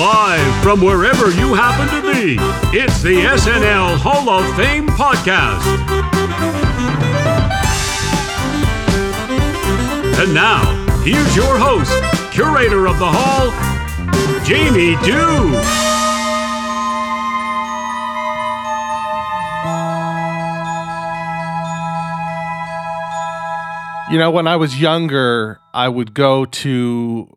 Live from wherever you happen to be, it's the SNL Hall of Fame podcast. And now, here's your host, curator of the Hall, Jamie Dew. You know, when I was younger, I would go to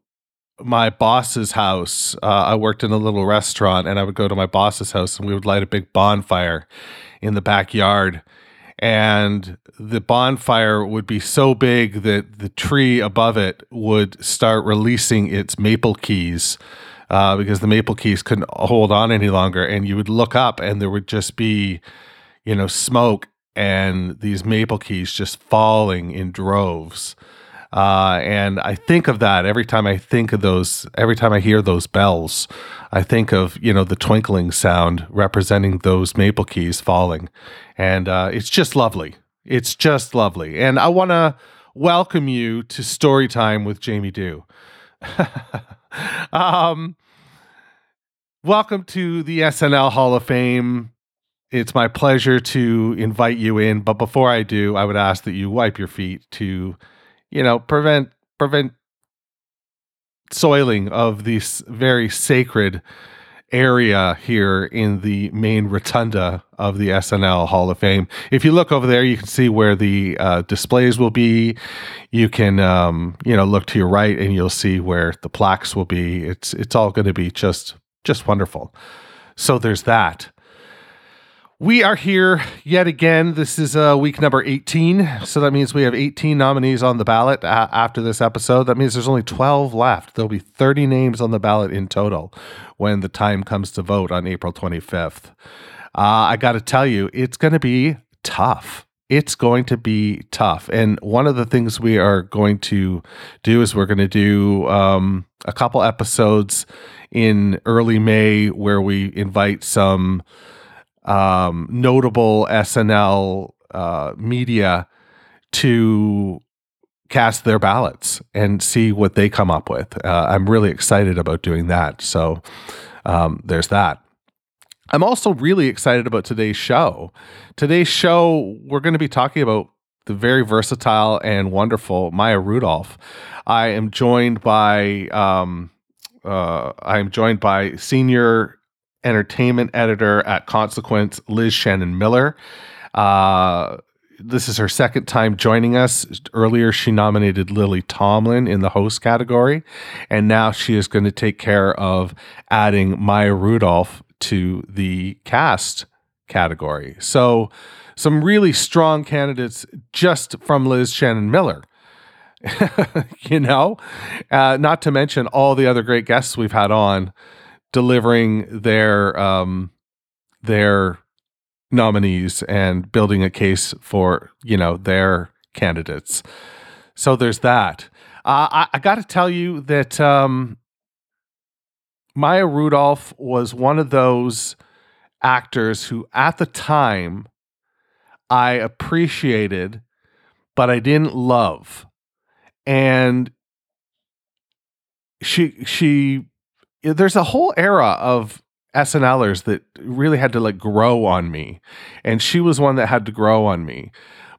my boss's house. Uh, I worked in a little restaurant, and I would go to my boss's house, and we would light a big bonfire in the backyard. And the bonfire would be so big that the tree above it would start releasing its maple keys uh, because the maple keys couldn't hold on any longer. And you would look up, and there would just be, you know, smoke and these maple keys just falling in droves. Uh, and I think of that every time I think of those, every time I hear those bells, I think of, you know, the twinkling sound representing those maple keys falling. And uh, it's just lovely. It's just lovely. And I want to welcome you to Story Time with Jamie Dew. um, welcome to the SNL Hall of Fame it's my pleasure to invite you in. But before I do, I would ask that you wipe your feet to, you know, prevent prevent soiling of this very sacred area here in the main rotunda of the SNL Hall of Fame. If you look over there, you can see where the uh, displays will be. You can, um, you know, look to your right and you'll see where the plaques will be. It's it's all going to be just just wonderful. So there's that. We are here yet again. This is uh, week number 18. So that means we have 18 nominees on the ballot uh, after this episode. That means there's only 12 left. There'll be 30 names on the ballot in total when the time comes to vote on April 25th. Uh, I got to tell you, it's going to be tough. It's going to be tough. And one of the things we are going to do is we're going to do um, a couple episodes in early May where we invite some um, notable SNL uh, media to cast their ballots and see what they come up with. Uh, I'm really excited about doing that. So um, there's that. I'm also really excited about today's show. Today's show, we're going to be talking about the very versatile and wonderful Maya Rudolph. I am joined by um, uh, I am joined by senior entertainment editor at Consequence, Liz Shannon Miller. Uh, this is her second time joining us. Earlier, she nominated Lily Tomlin in the host category, and now she is going to take care of adding Maya Rudolph to the cast category. So, some really strong candidates just from Liz Shannon Miller. you know, uh, not to mention all the other great guests we've had on delivering their um, their nominees and building a case for you know their candidates. So there's that. Uh, I, I got to tell you that um, Maya Rudolph was one of those actors who, at the time, I appreciated, but I didn't love, and she she there's a whole era of SNLers that really had to like grow on me. And she was one that had to grow on me.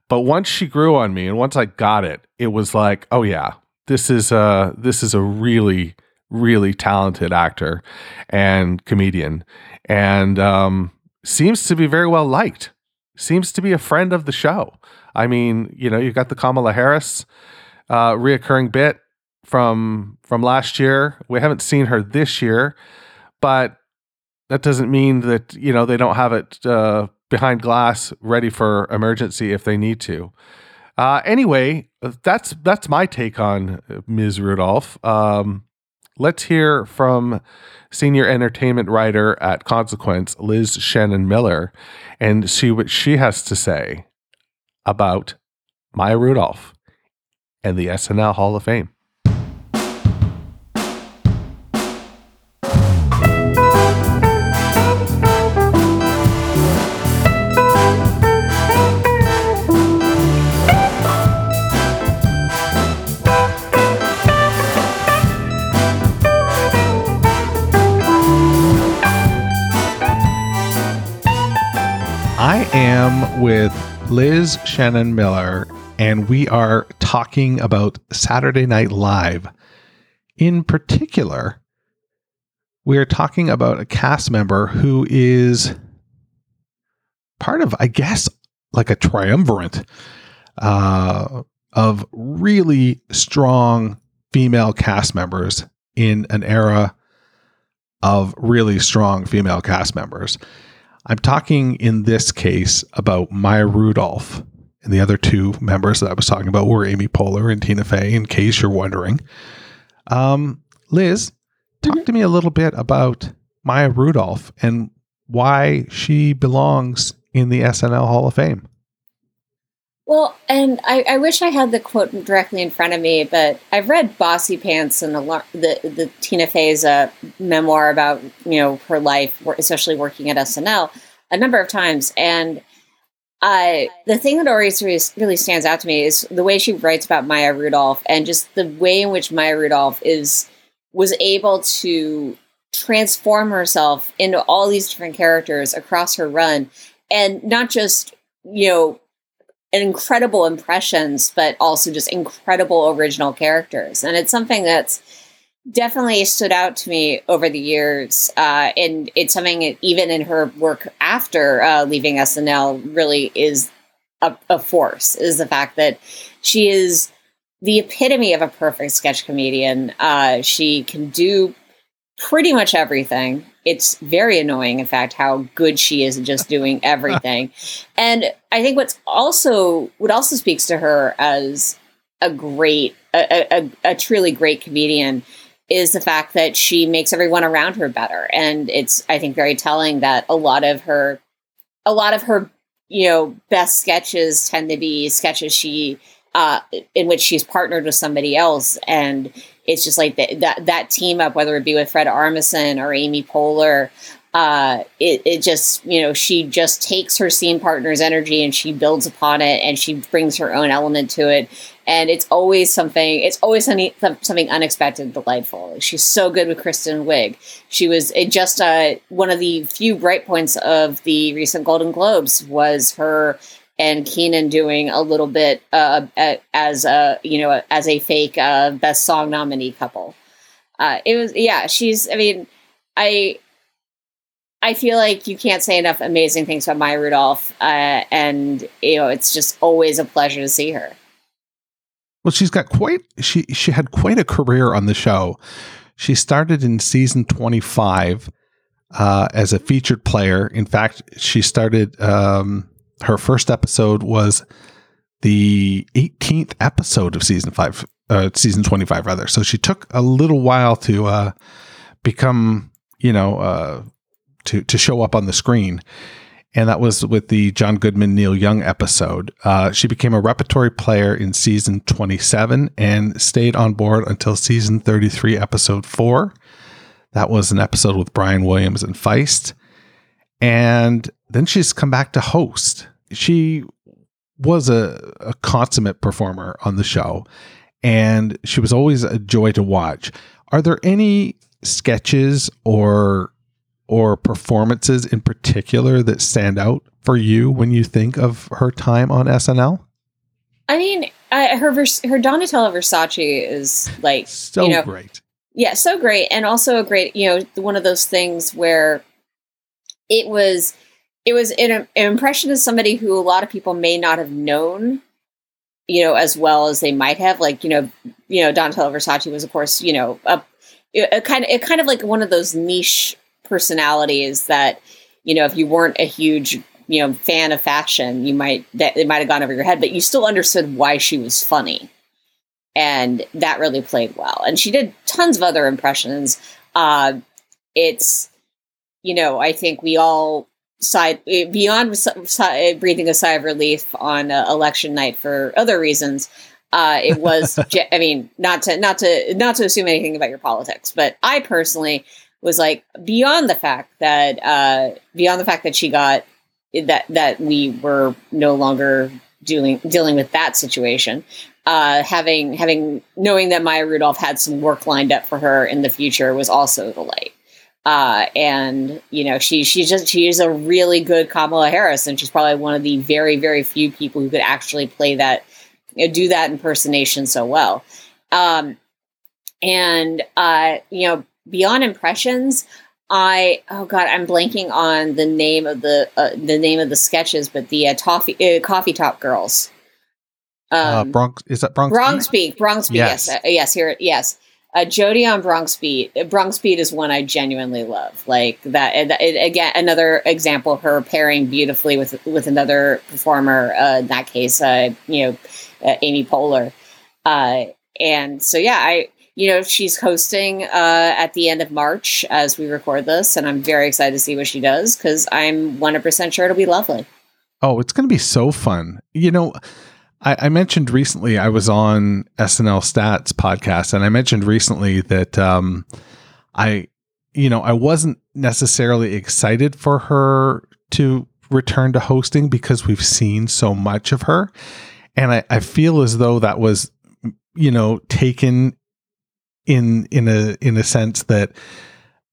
But once she grew on me and once I got it, it was like, oh yeah, this is a this is a really really talented actor and comedian and um, seems to be very well liked. Seems to be a friend of the show. I mean, you know, you've got the Kamala Harris uh, reoccurring bit from from last year. We haven't seen her this year, but that doesn't mean that you know they don't have it uh, behind glass, ready for emergency if they need to. Uh, anyway, that's that's my take on Ms. Rudolph. Um, let's hear from senior entertainment writer at Consequence, Liz Shannon Miller, and see what she has to say about Maya Rudolph and the SNL Hall of Fame. Am with Liz Shannon Miller, and we are talking about Saturday Night Live. In particular, we are talking about a cast member who is part of, I guess, like a triumvirate uh, of really strong female cast members in an era of really strong female cast members. I'm talking in this case about Maya Rudolph. And the other two members that I was talking about were Amy Poehler and Tina Fey, in case you're wondering. Um, Liz, talk mm-hmm. to me a little bit about Maya Rudolph and why she belongs in the SNL Hall of Fame. Well, and I, I, wish I had the quote directly in front of me, but I've read Bossypants and the the Tina Fey's uh, memoir about you know her life, especially working at SNL, a number of times, and I the thing that always really, really stands out to me is the way she writes about Maya Rudolph and just the way in which Maya Rudolph is was able to transform herself into all these different characters across her run, and not just you know incredible impressions, but also just incredible original characters. And it's something that's definitely stood out to me over the years. Uh, and it's something even in her work after uh, leaving SNL really is a, a force, is the fact that she is the epitome of a perfect sketch comedian. Uh, she can do pretty much everything. It's very annoying, in fact, how good she is at just doing everything. and I think what's also what also speaks to her as a great, a, a, a truly great comedian is the fact that she makes everyone around her better. And it's, I think, very telling that a lot of her, a lot of her, you know, best sketches tend to be sketches she, uh, in which she's partnered with somebody else. And it's just like the, that that team up, whether it be with Fred Armisen or Amy Poehler. Uh, it, it just you know she just takes her scene partner's energy and she builds upon it and she brings her own element to it and it's always something it's always something, something unexpected delightful she's so good with kristen wiig she was just uh, one of the few bright points of the recent golden globes was her and Kenan doing a little bit uh, as a you know as a fake uh, best song nominee couple. Uh, it was yeah. She's I mean I I feel like you can't say enough amazing things about Maya Rudolph, uh, and you know it's just always a pleasure to see her. Well, she's got quite she she had quite a career on the show. She started in season twenty five. Uh, as a featured player. In fact, she started um, her first episode was the 18th episode of season five, uh, season 25 rather. So she took a little while to uh, become, you know, uh, to to show up on the screen. And that was with the John Goodman Neil Young episode. Uh, she became a repertory player in season 27 and stayed on board until season 33, episode four. That was an episode with Brian Williams and Feist. And then she's come back to host. She was a, a consummate performer on the show, and she was always a joy to watch. Are there any sketches or or performances in particular that stand out for you when you think of her time on SNL? I mean, I, her her Donatella Versace is like so you know, great. Yeah, so great, and also a great. You know, one of those things where it was it was an, an impression of somebody who a lot of people may not have known you know as well as they might have. Like you know you know Donatella Versace was of course you know a, a kind of a kind of like one of those niche personalities that you know if you weren't a huge you know fan of fashion you might that it might have gone over your head but you still understood why she was funny. And that really played well. And she did tons of other impressions. Uh it's you know, I think we all side eh, beyond eh, breathing a sigh of relief on uh, election night for other reasons. Uh, it was, I mean, not to not to not to assume anything about your politics, but I personally was like beyond the fact that uh, beyond the fact that she got that that we were no longer dealing dealing with that situation. Uh, having having knowing that Maya Rudolph had some work lined up for her in the future was also the light. Uh, and you know, she she's just she is a really good Kamala Harris, and she's probably one of the very very few people who could actually play that, you know, do that impersonation so well. Um, and uh, you know, beyond impressions, I oh god, I'm blanking on the name of the uh, the name of the sketches, but the uh, toffee uh, coffee top girls. uh, Um, Bronx is that Bronx? Bronx? Beat, Bronx yes, Yes. yes, uh, yes here, yes. Uh, Jodie on Bronx Beat. Bronx Beat is one I genuinely love. Like that, it, again, another example her pairing beautifully with with another performer. Uh, in that case, uh, you know, uh, Amy Poehler. Uh, and so, yeah, I, you know, she's hosting uh, at the end of March as we record this, and I'm very excited to see what she does because I'm 100% sure it'll be lovely. Oh, it's going to be so fun. You know, I, I mentioned recently I was on SNL Stats podcast, and I mentioned recently that um, I, you know, I wasn't necessarily excited for her to return to hosting because we've seen so much of her, and I, I feel as though that was, you know, taken in in a in a sense that,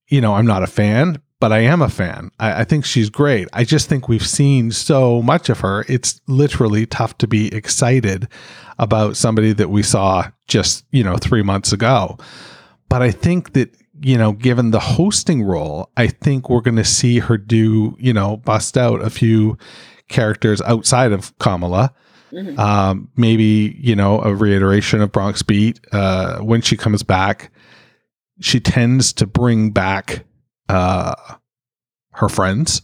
you know, I'm not a fan, but I am a fan. I, I think she's great. I just think we've seen so much of her. It's literally tough to be excited about somebody that we saw just, you know, three months ago. But I think that, you know, given the hosting role, I think we're going to see her do, you know, bust out a few characters outside of Kamala. Mhm. Um, maybe, you know, a reiteration of Bronx Beat. Uh, when she comes back, she tends to bring back uh her friends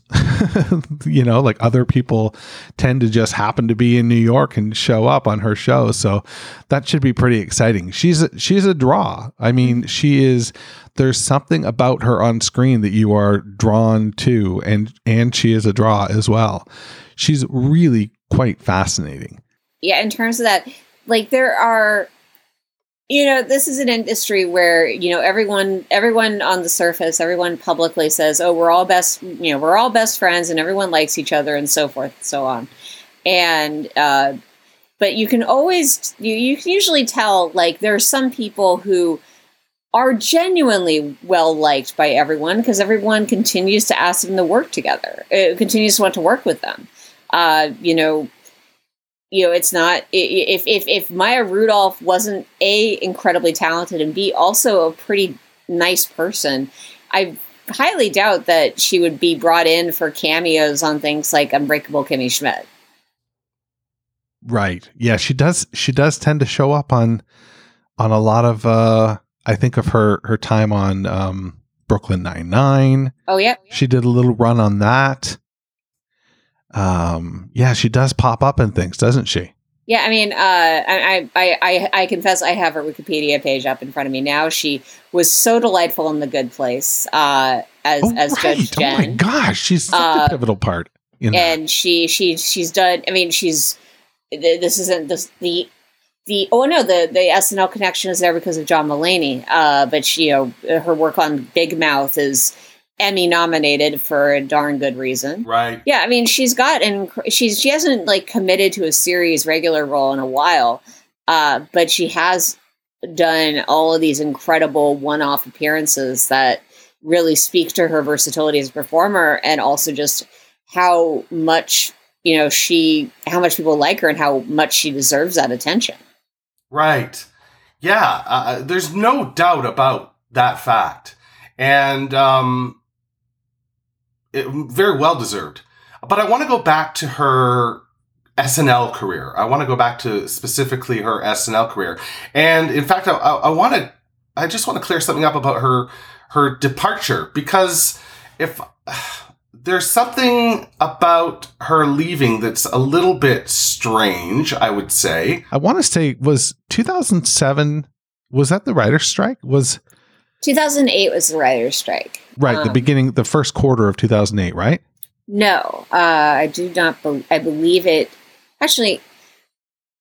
you know like other people tend to just happen to be in New York and show up on her show. So that should be pretty exciting. She's a, she's a draw. I mean she is there's something about her on screen that you are drawn to and and she is a draw as well. She's really quite fascinating. Yeah in terms of that like there are you know this is an industry where you know everyone everyone on the surface everyone publicly says oh we're all best you know we're all best friends and everyone likes each other and so forth and so on. And uh but you can always you, you can usually tell like there are some people who are genuinely well liked by everyone because everyone continues to ask them to work together it continues to want to work with them. Uh you know you know it's not if if if Maya Rudolph wasn't a incredibly talented and b also a pretty nice person, I highly doubt that she would be brought in for cameos on things like Unbreakable Kimmy Schmidt. Right. Yeah, she does she does tend to show up on on a lot of uh I think of her her time on um Brooklyn 99. Oh yeah, She did a little run on that. Um yeah, she does pop up in things, doesn't she? yeah. I mean, uh, I, I I I confess I have her Wikipedia page up in front of me now. She was so delightful in The Good Place uh, as Oh, as Judge. Gen. Oh my gosh, she's such Uh, a pivotal part in that. and she she she's done i mean she's this isn't this the the oh no the the snl connection is there because of john Mulaney. uh but she you know her work on big mouth is emmy nominated for a darn good reason Right. yeah i mean she's got and she's she hasn't like committed to a series regular role in a while uh but she has done all of these incredible one-off appearances that really speak to her versatility as a performer and also just how much you know she how much people like her and how much she deserves that attention Right. Yeah. Uh, there's no doubt about that fact, and um, it, very well deserved. But I want to go back to her SNL career. I want to go back to specifically her SNL career, and in fact, I, I, I want to. I just want to clear something up about her her departure because if there's something about her leaving that's a little bit strange, I would say. I want to say was 2007 was that the writer's strike? Was 2008 was the writer's strike right, the Um, beginning the first quarter of 2008, right? No, uh, I do not. Be- I believe it. Actually,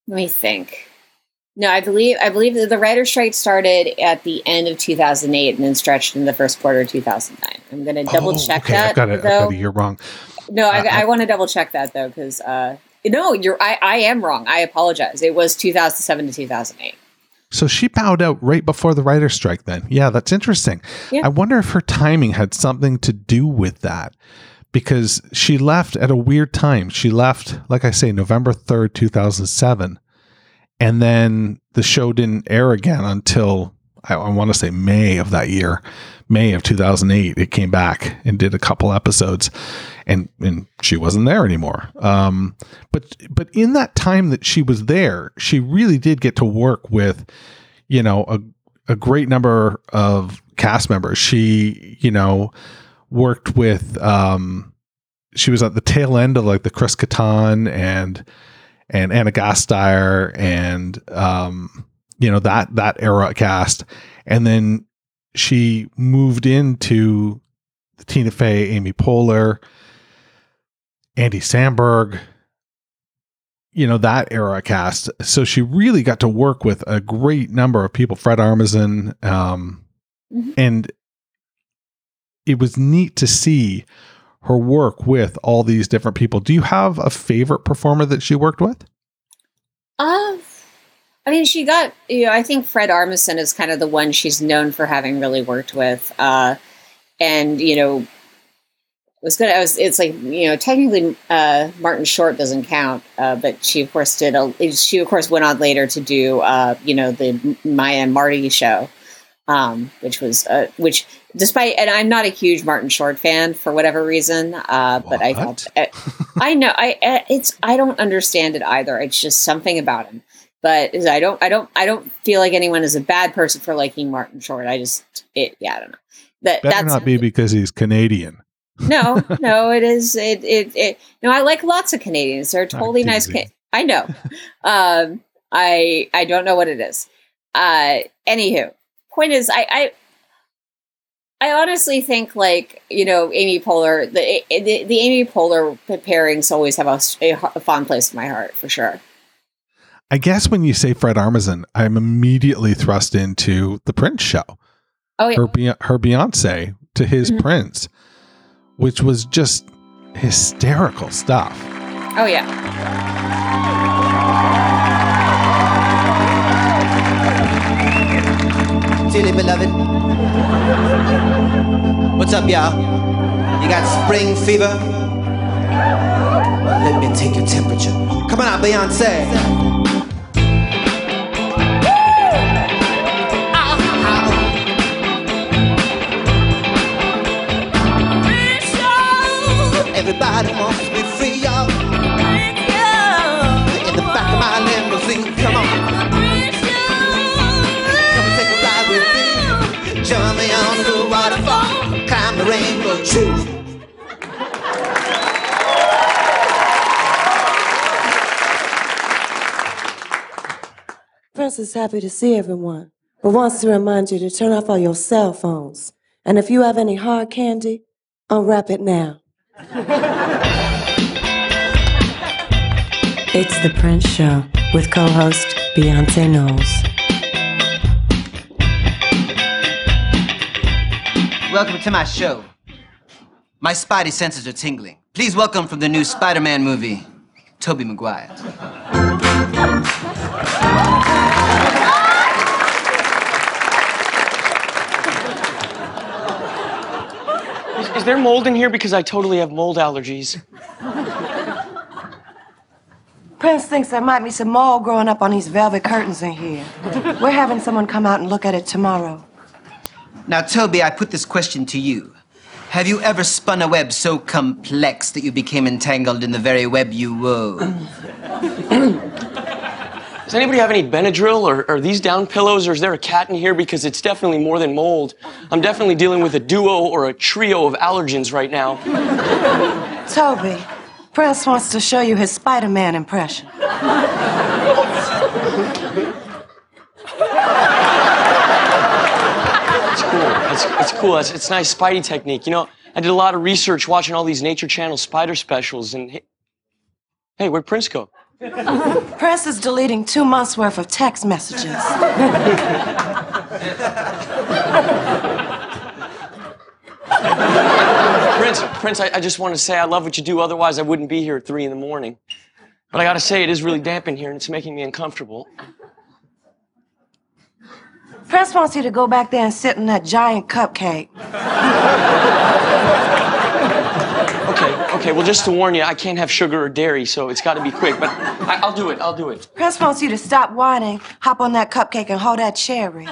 let me think. No, I believe I believe that the writer's strike started at the end of 2008 and then stretched in the first quarter of 2009. I'm going to double Oh, check okay, that. I've got it. I've though. got it. You're wrong. No, I, Uh, I want to double check that though because uh, no, you're. I, I am wrong. I apologize. It was 2007 to 2008. So she bowed out right before the writer's strike then. Yeah, that's interesting. Yeah. I wonder if her timing had something to do with that because she left at a weird time. She left, like I say, November 3rd, 2007. And then the show didn't air again until I, I want to say May of that year, May of 2008. It came back and did a couple episodes, and and she wasn't there anymore. Um, but but in that time that she was there, she really did get to work with, you know, a a great number of cast members. She, you know, worked with. Um, she was at the tail end of like the Chris Kattan and and Anna Gasteyer and um, you know that that era cast, and then she moved into the Tina Fey, Amy Poehler, Andy Samberg, you know that era cast. So she really got to work with a great number of people, Fred Armisen, um, Mhm. and it was neat to see her work with all these different people. Do you have a favorite performer that she worked with? Uh, I mean, she got, you know, I think Fred Armisen is kind of the one she's known for having really worked with. Uh, and, you know, was good. I was, it's like, you know, technically, uh, Martin Short doesn't count, uh, but she, of course, did, a, she, of course, went on later to do, uh, you know, the Maya and Marty show, um, which was, uh, which, despite, and I'm not a huge Martin Short fan for whatever reason, uh, but I thought, I know. I it's I don't understand it either. It's just something about him. But is- I don't I don't I don't feel like anyone is a bad person for liking Martin Short. I just it yeah I don't know. That Better that's not be because he's Canadian. no no it is it it it no I like lots of Canadians. They're totally nice. Ca- I know. um I I don't know what it is. Uh anywho, point is I I I honestly think, like you know, Amy Poehler, the the, the Amy Poehler pairings always have a, a fond place in my heart for sure. I guess when you say Fred Armisen, I'm immediately thrust into the Prince show. Oh yeah, her Be- her Beyonce to his Mhm. Prince, which was just hysterical stuff. oh yeah. Dearly beloved. What's up, y'all? You got spring fever? Let me take your temperature. Come on out, Beyonce. Happy to see everyone, but wants to remind you to turn off all your cell phones. And if you have any hard candy, unwrap it now. it's The Prince Show with co host Beyonce Knowles. Welcome to my show. My spidey senses are tingling. Please welcome from the new Spider-Man movie, Tobey Maguire. Is, is there mold in here? Because I totally have mold allergies. Prince thinks there might be some mold growing up on these velvet curtains in here. We're having someone come out and look at it tomorrow. Now, Tobey, I put this question to you. Have you ever spun a web so complex that you became entangled in the very web you wove? Does anybody have any Benadryl or are these down pillows or is there a cat in here? Because it's definitely more than mold. I'm definitely dealing with a duo or a trio of allergens right now. Tobey, Prince wants to show you his Spider Man impression. It's cool. It's, it's cool. It's, it's nice Spidey technique. You know, I did a lot of research watching all these Nature Channel spider specials and hey, hey where'd Prince go? Prince is deleting two months' worth of text messages. Prince, Prince, I, I just want to say I love what you do. Otherwise, I wouldn't be here at three in the morning. But I gotta say, it is really damp in here and it's making me uncomfortable. Prince wants you to go back there and sit in that giant cupcake. Okay, okay. Well, just to warn you, I can't have sugar or dairy, so it's got to be quick. But I, I'll do it. I'll do it. Prince wants you to stop whining, hop on that cupcake, and hold that cherry.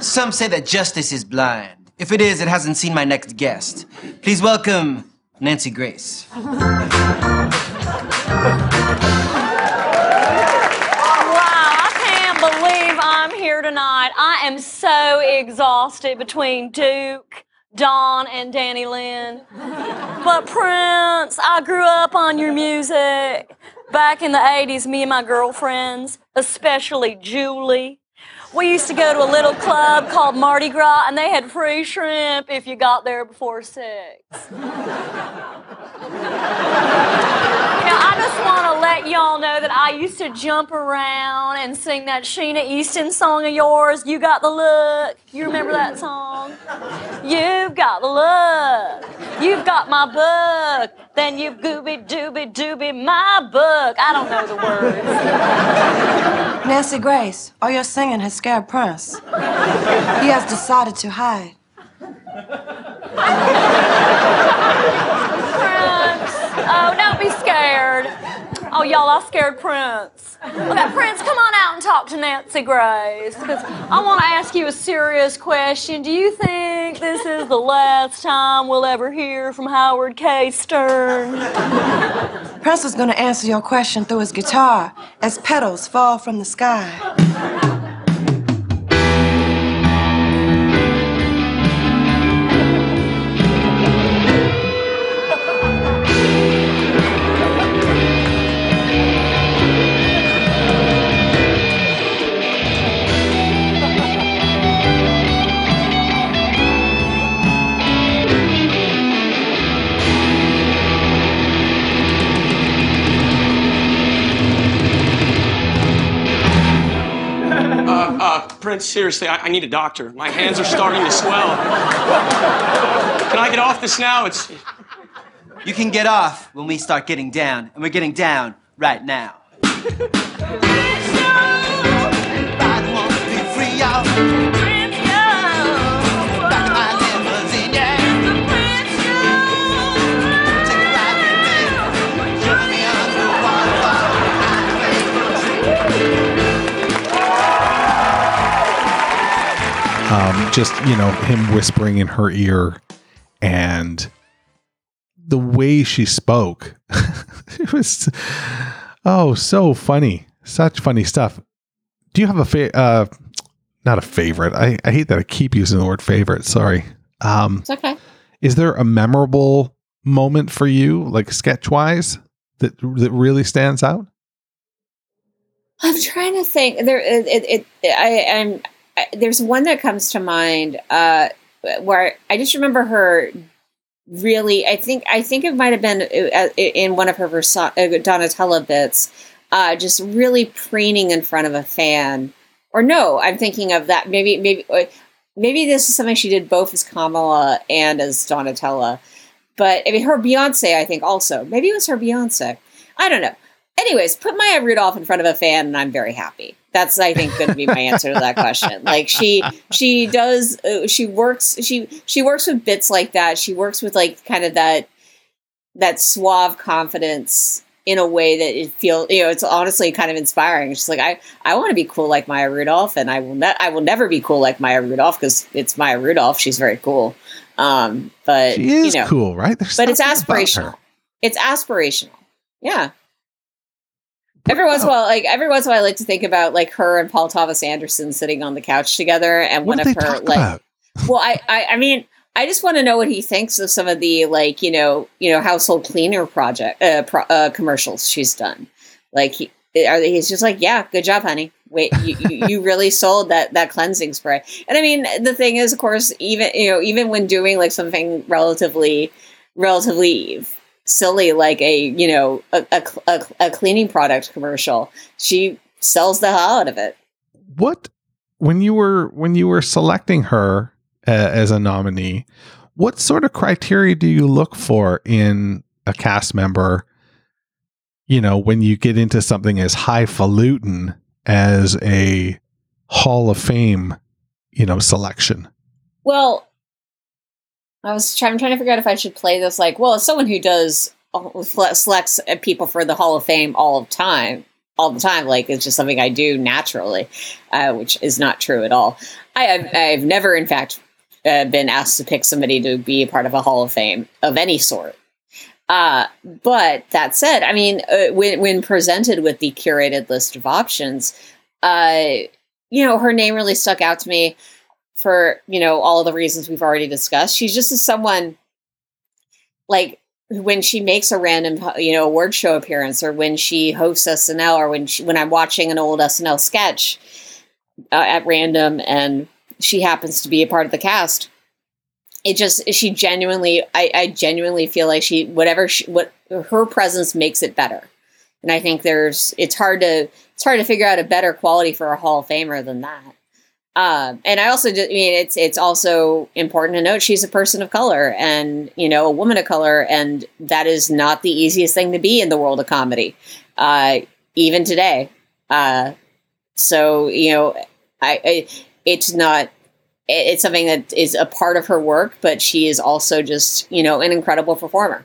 Some say that justice is blind. If it is, it hasn't seen my next guest. Please welcome Nancy Grace. Am so exhausted between Duke, Don, and Dannielynn. But Prince, I grew up on your music. Back in the 80s, me and my girlfriends, especially Julie, we used to go to a little club called Mardi Gras, and they had free shrimp if you got there before six. You know, I just want to let y'all know that I used to jump around and sing that Sheena Easton song of yours, You Got the Look. You remember that song? You've got the look. You've got my book. Then you've gooby dooby dooby my book. I don't know the words. Nancy Grace, all your singing has scared Prince. He has decided to hide. Prince. Oh, don't be scared. Oh, y'all, I scared Prince. Oh, okay, Prince, come on out and talk to Nancy Grace. Because I want to ask you a serious question. Do you think this is the last time we'll ever hear from Howard K. Stern? Prince is going to answer your question through his guitar as petals fall from the sky. Seriously, I, I need a doctor. My hands are starting to swell. Can I get off this now? It's. You can get off when we start getting down, and we're getting down right now. Just you know him whispering in her ear and the way she spoke it was oh so funny such funny stuff do you have a fa- uh not a favorite I, I hate that i keep using the word favorite sorry um It's okay. is there a memorable moment for you like sketch wise that that really stands out I'm trying to think. There, it, it, it I, I'm. There's one that comes to mind uh, where I just remember her really. I think I think it might have been uh, in one of her Versa- uh, Donatella bits, uh, just really preening in front of a fan. Or no, I'm thinking of that. Maybe maybe uh, maybe this is something she did both as Kamala and as Donatella. But I mean, her Beyonce, I think also. Maybe it was her Beyonce. I don't know. Anyways, put Maya Rudolph in front of a fan, and I'm very happy. That's I think going to be my answer to that question. Like she she does uh, she works she she works with bits like that. She works with like kind of that that suave confidence in a way that it feels you know it's honestly kind of inspiring. Just like I I want to be cool like Maya Rudolph, and I will ne- I will never be cool like Maya Rudolph because it's Maya Rudolph. She's very cool. Um, but she is you know, cool right There's but it's aspirational. It's aspirational. Yeah. Every once in a while, like every once in a while, I like to think about like her and Paul Thomas Anderson sitting on the couch together, and what one of her like, about well, I, I, I mean, I just want to know what he thinks of some of the like, you know, you know, household cleaner project uh, pro, uh commercials she's done. Like he, are they, he's just like, yeah, good job, honey. Wait, you, you, you really sold that that cleansing spray. And I mean, the thing is, of course, even you know, even when doing like something relatively, relatively silly like a you know a, a, a, a cleaning product commercial she sells the hell out of it what when you were when you were selecting her uh, as a nominee what sort of criteria do you look for in a cast member, you know, when you get into something as highfalutin as a Hall of Fame, you know, selection. Well, I was trying, I'm trying to figure out if I should play this like, well, as someone who does uh, selects uh, people for the Hall of Fame all the time, all the time, like it's just something I do naturally, uh, which is not true at all. I have, I've never, in fact, uh, been asked to pick somebody to be a part of a Hall of Fame of any sort. Uh, but that said, I mean, uh, when when presented with the curated list of options, you know, her name really stuck out to me for you know all the reasons we've already discussed. She's just someone like when she makes a random you know award show appearance or when she hosts SNL or when she, when I'm watching an old SNL sketch uh, at random and she happens to be a part of the cast it just she genuinely I, I genuinely feel like she whatever she, what her presence makes it better and i think there's it's hard to it's hard to figure out a better quality for a hall of famer than that um, and i also just, I mean it's it's also important to note she's a person of color and you know a woman of color and that is not the easiest thing to be in the world of comedy uh, even today uh, so you know I, I it's not it's something that is a part of her work, but she is also just, you know, an incredible performer.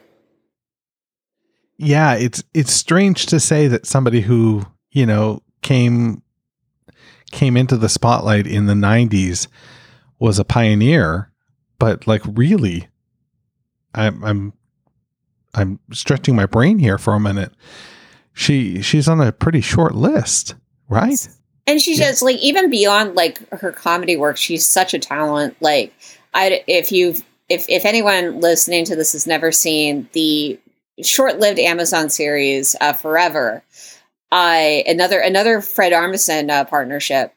Yeah, it's it's strange to say that somebody who, you know, came came into the spotlight in the 90s was a pioneer, but like really I'm I'm I'm stretching my brain here for a minute. She she's on a pretty short list, right? and she's yeah. just like even beyond like her comedy work she's such a talent like i if you've if if anyone listening to this has never seen the short-lived amazon series uh, forever i another another fred armisen uh, partnership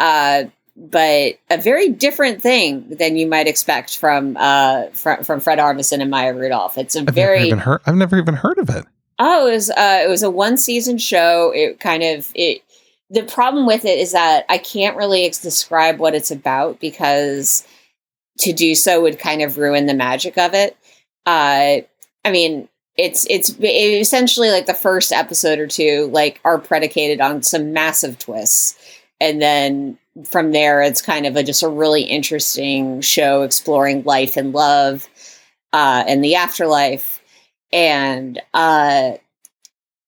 uh, but a very different thing than you might expect from uh from, from fred armisen and maya rudolph. It's a I've very never even heard i've never even heard of it. Oh it was uh it was a one season show. It kind of it the problem with it is that I can't really describe what it's about because to do so would kind of ruin the magic of it. Uh, I mean, it's it's it essentially like the first episode or two like are predicated on some massive twists, and then from there it's kind of a just a really interesting show exploring life and love, uh, and the afterlife, and uh,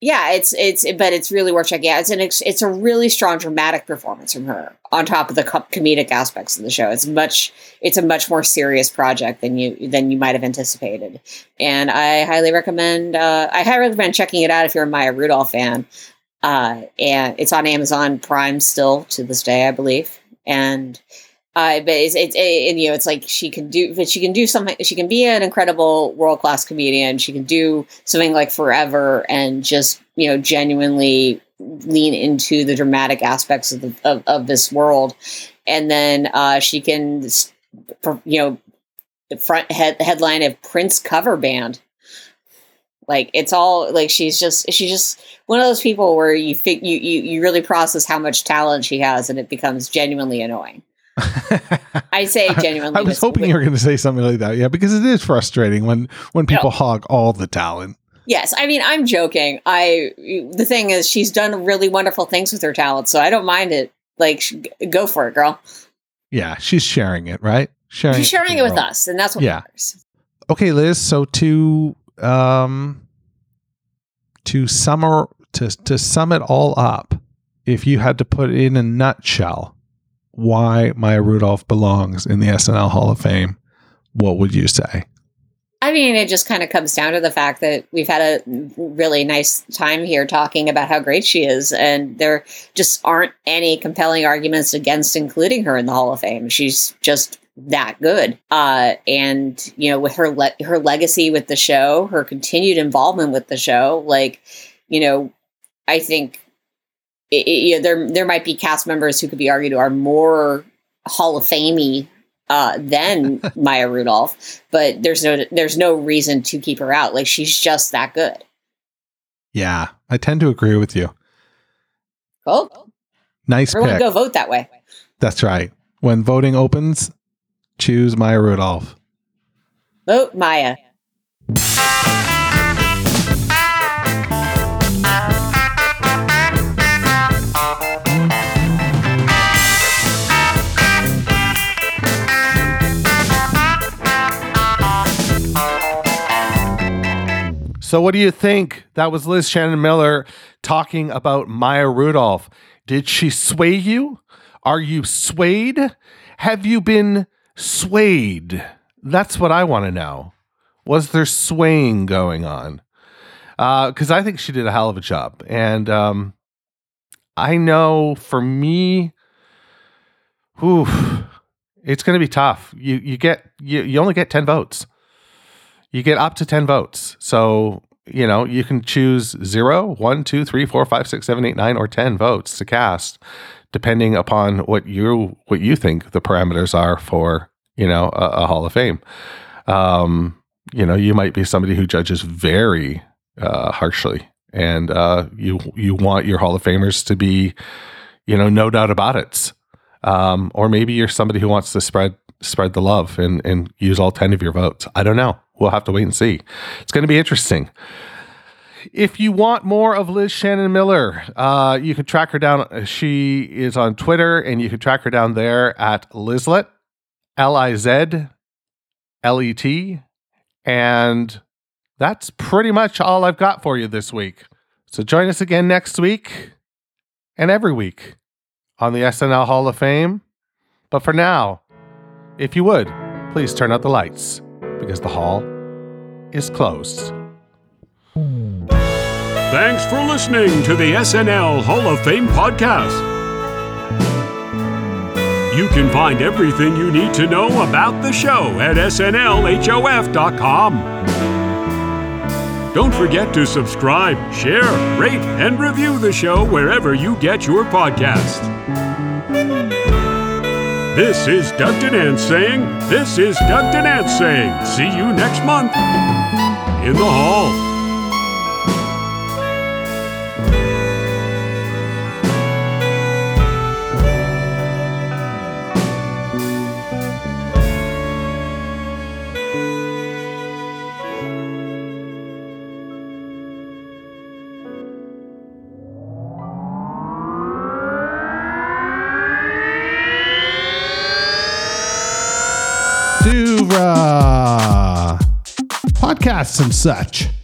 yeah, it's it's but it's really worth checking out. It's an it's a really strong dramatic performance from her on top of the comedic aspects of the show. It's much it's a much more serious project than you than you might have anticipated, and I highly recommend uh, I highly recommend checking it out if you're a Maya Rudolph fan. Uh, and it's on Amazon Prime still to this day, I believe, and uh, but it's, it's it, you know it's like she can do but she can do something she can be an incredible world class comedian. She can do something like forever and just you know genuinely lean into the dramatic aspects of the, of, of this world. And then uh, she can you know the front head headline of Prince cover band. Like it's all like she's just she's just one of those people where you think you, you you really process how much talent she has and it becomes genuinely annoying I say genuinely. I was hoping you were going to say something like that. Yeah, because it is frustrating when when people no. hog all the talent. Yes, I mean I'm joking. I the thing is she's done really wonderful things with her talent, so I don't mind it. Like go for it, girl. Yeah, she's sharing it, right? Sharing she's sharing it, it with us, and that's what yeah. matters. Okay, Liz. So to um to summer to to sum it all up, if you had to put it in a nutshell, why Maya Rudolph belongs in the SNL Hall of Fame, what would you say? I mean, it just kind of comes down to the fact that we've had a really nice time here talking about how great she is, and there just aren't any compelling arguments against including her in the Hall of Fame. She's just that good. Uh, and you know, with her le- her legacy with the show, her continued involvement with the show, like you know, I think it, it, you know, there there might be cast members who could be argued are more Hall of Famey uh, than Maya Rudolph, but there's no there's no reason to keep her out. Like she's just that good. Yeah, I tend to agree with you. Cool. Nice Everyone pick. go vote that way. That's right. When voting opens, choose Maya Rudolph. Vote Maya. So, what do you think? That was Liz Shannon Miller talking about Maya Rudolph. Did she sway you? Are you swayed? Have you been swayed? That's what I want to know. Was there swaying going on? Because I think she did a hell of a job. And um, I know for me, whew, it's going to be tough. You you get you, you only get 10 votes. You get up to 10 votes. So, you know, you can choose zero, one, two, three, four, five, six, seven, eight, nine, or 10 votes to cast, depending upon what you what you think the parameters are for, you know, a, a Hall of Fame. Um, you know, you might be somebody who judges very uh, harshly, and uh, you you want your Hall of Famers to be, you know, no doubt about it. Um, or maybe you're somebody who wants to spread spread the love and and use all ten of your votes. I don't know. We'll have to wait and see. It's going to be interesting. If you want more of Liz Shannon Miller, uh, you can track her down. She is on Twitter, and you can track her down there at Lizlet, L I Z L E T. And that's pretty much all I've got for you this week. So join us again next week and every week on the SNL Hall of Fame. But for now, if you would, please turn out the lights because the hall is closed. Thanks for listening to the SNL Hall of Fame podcast. You can find everything you need to know about the show at snlhof.com. Don't forget to subscribe, share, rate, and review the show wherever you get your podcast. This is Doug Denance saying, This is Doug Denance saying, see you next month in the hall. Podcasts and such.